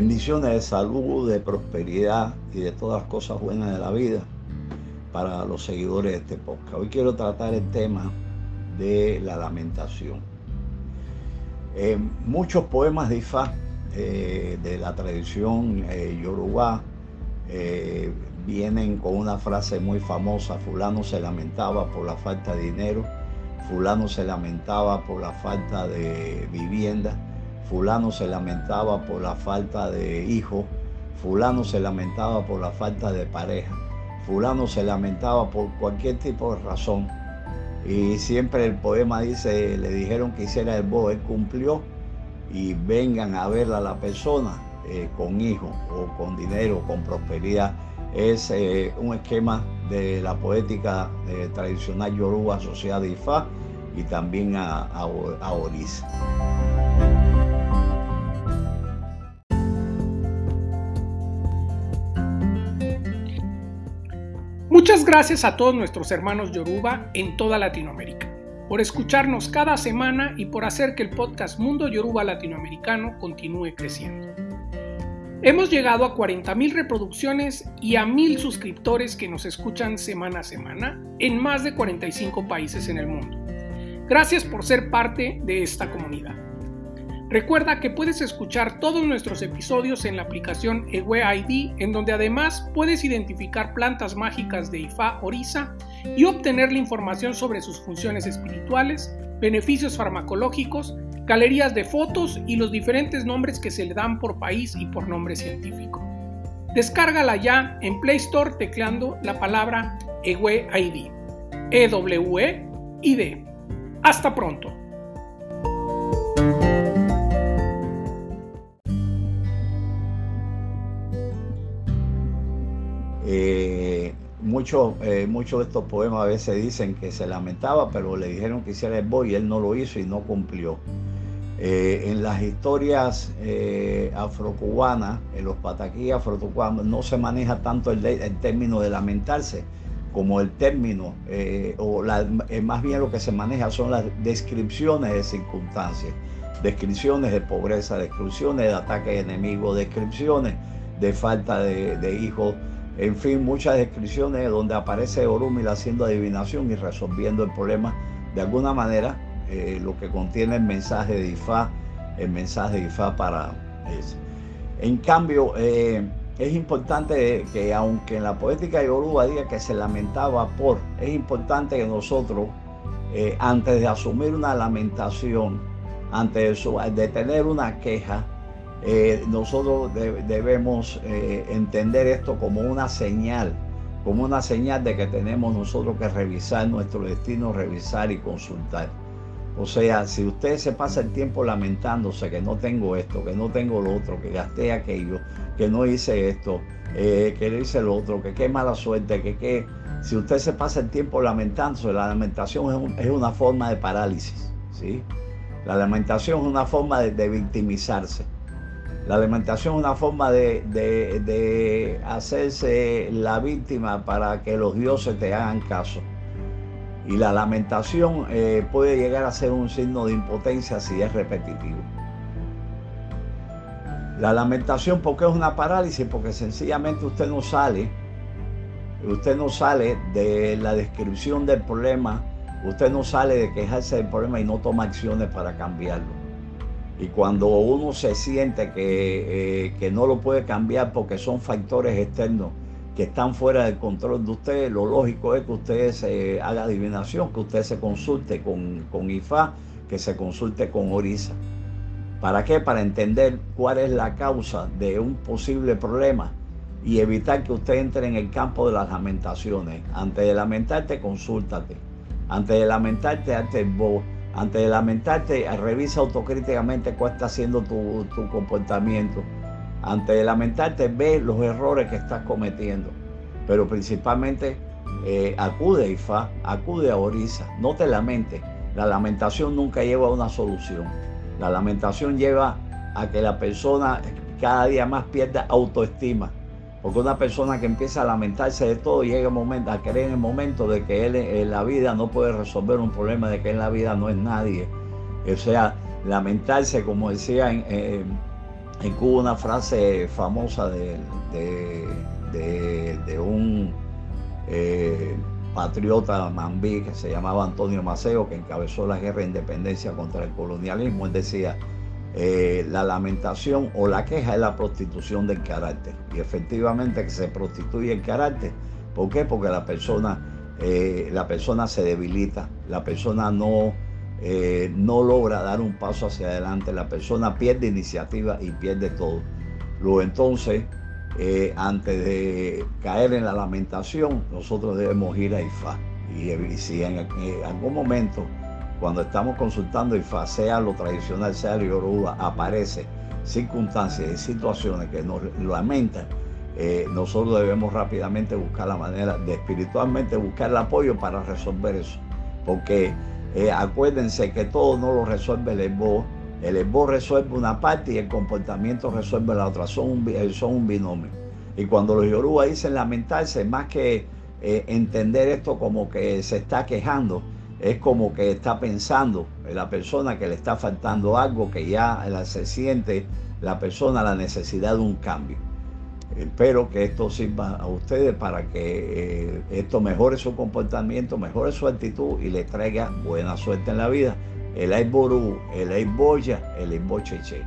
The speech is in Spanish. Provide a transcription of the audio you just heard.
Bendiciones de salud, de prosperidad y de todas las cosas buenas de la vida para los seguidores de este podcast. Hoy quiero tratar el tema de la lamentación. Eh, muchos poemas de Ifá eh, de la tradición eh, yoruba vienen con una frase muy famosa, fulano se lamentaba por la falta de dinero, fulano se lamentaba por la falta de vivienda, fulano se lamentaba por la falta de hijos, fulano se lamentaba por la falta de pareja, fulano se lamentaba por cualquier tipo de razón. Y siempre el poema dice, le dijeron que hiciera el bo, él cumplió y vengan a verla a la persona eh, con hijos o con dinero, con prosperidad. Es eh, un esquema de la poética eh, tradicional yoruba asociada a Ifá y también a, a. Muchas gracias a todos nuestros hermanos Yoruba en toda Latinoamérica por escucharnos cada semana y por hacer que el podcast Mundo Yoruba Latinoamericano continúe creciendo. Hemos llegado a 40.000 reproducciones y a 1.000 suscriptores que nos escuchan semana a semana en más de 45 países en el mundo. Gracias por ser parte de esta comunidad. Recuerda que puedes escuchar todos nuestros episodios en la aplicación Ewe ID, en donde además puedes identificar plantas mágicas de Ifá Orisa y obtener la información sobre sus funciones espirituales, beneficios farmacológicos, galerías de fotos y los diferentes nombres que se le dan por país y por nombre científico. Descárgala ya en Play Store tecleando la palabra Ewe ID. E-W-E-I-D. Hasta pronto. Eh, muchos, eh, de estos poemas a veces dicen que se lamentaba, pero le dijeron que hiciera el boy y él no lo hizo y no cumplió. Eh, en las historias eh, afrocubanas, en los pataquí afrocubanos, no se maneja tanto el, término de lamentarse como el término, eh, o más bien lo que se maneja son las descripciones de circunstancias, descripciones de pobreza, descripciones de ataques enemigos, descripciones de falta de hijos, en fin, muchas descripciones donde aparece Orumil haciendo adivinación y resolviendo el problema de alguna manera, eh, lo que contiene el mensaje de Ifá, el mensaje de Ifá para eso. En cambio, eh, es importante que aunque en la poética yoruba diga que se lamentaba por, es importante que nosotros, eh, antes de asumir una lamentación, antes de tener una queja, eh, nosotros de, debemos eh, entender esto como una señal, como una señal de que tenemos nosotros que revisar nuestro destino, revisar y consultar. O sea, si usted se pasa el tiempo lamentándose que no tengo esto, que no tengo lo otro, que gasté aquello, que no hice esto, eh, que hice lo otro, que qué mala suerte, que qué... Si usted se pasa el tiempo lamentándose, la lamentación es, un, es una forma de parálisis, ¿sí? La lamentación es una forma de victimizarse. La lamentación es una forma de, de, de, hacerse la víctima para que los dioses te hagan caso. Y la lamentación eh, puede llegar a ser un signo de impotencia si es repetitivo. La lamentación, ¿por qué es una parálisis? Porque sencillamente usted no sale, usted no sale de la descripción del problema, usted no sale de quejarse del problema y no toma acciones para cambiarlo. Y cuando uno se siente que, eh, que, no lo puede cambiar porque son factores externos que están fuera del control de usted, lo lógico es que usted se haga adivinación, que usted se consulte con, con IFA, que se consulte con Orisa. ¿Para qué? Para entender cuál es la causa de un posible problema y evitar que usted entre en el campo de las lamentaciones. Antes de lamentarte, consúltate. Antes de lamentarte, hazte el voz antes de lamentarte, revisa autocríticamente cuál está haciendo tu, tu, comportamiento. Antes de lamentarte, ve los errores que estás cometiendo. Pero principalmente, eh, acude a IFA, acude a Orisa. No te lamentes. La lamentación nunca lleva a una solución. La lamentación lleva a que la persona cada día más pierda autoestima. Porque una persona que empieza a lamentarse de todo llega un momento, a creer en el momento de que él en la vida no puede resolver un problema, de que en la vida no es nadie. O sea, lamentarse, como decía en, en Cuba una frase famosa de, de, un eh, patriota mambí que se llamaba Antonio Maceo, que encabezó la guerra de independencia contra el colonialismo. Él decía, eh, la lamentación o la queja es la prostitución del carácter. Y efectivamente que se prostituye el carácter. ¿Por qué? Porque la persona, eh, la persona se debilita, la persona no, eh, no logra dar un paso hacia adelante, la persona pierde iniciativa y pierde todo. Luego entonces, antes de caer en la lamentación, nosotros debemos ir a IFA. Y, y si en algún momento cuando estamos consultando IFA, sea lo tradicional, sea lo yoruba, aparece circunstancias y situaciones que nos lamentan, eh, nosotros debemos rápidamente buscar la manera de espiritualmente buscar el apoyo para resolver eso. Porque eh, acuérdense que todo no lo resuelve el EBO. El EBO resuelve una parte y el comportamiento resuelve la otra. Son un, eh, son un binomio. Y cuando los yoruba dicen lamentarse, más que entender esto como que se está quejando, es como que está pensando en la persona que le está faltando algo, que ya se siente la persona la necesidad de un cambio. Espero que esto sirva a ustedes para que eh, esto mejore su comportamiento, mejore su actitud y le traiga buena suerte en la vida. El Aiboru, el Aiboya, el Aibocheche.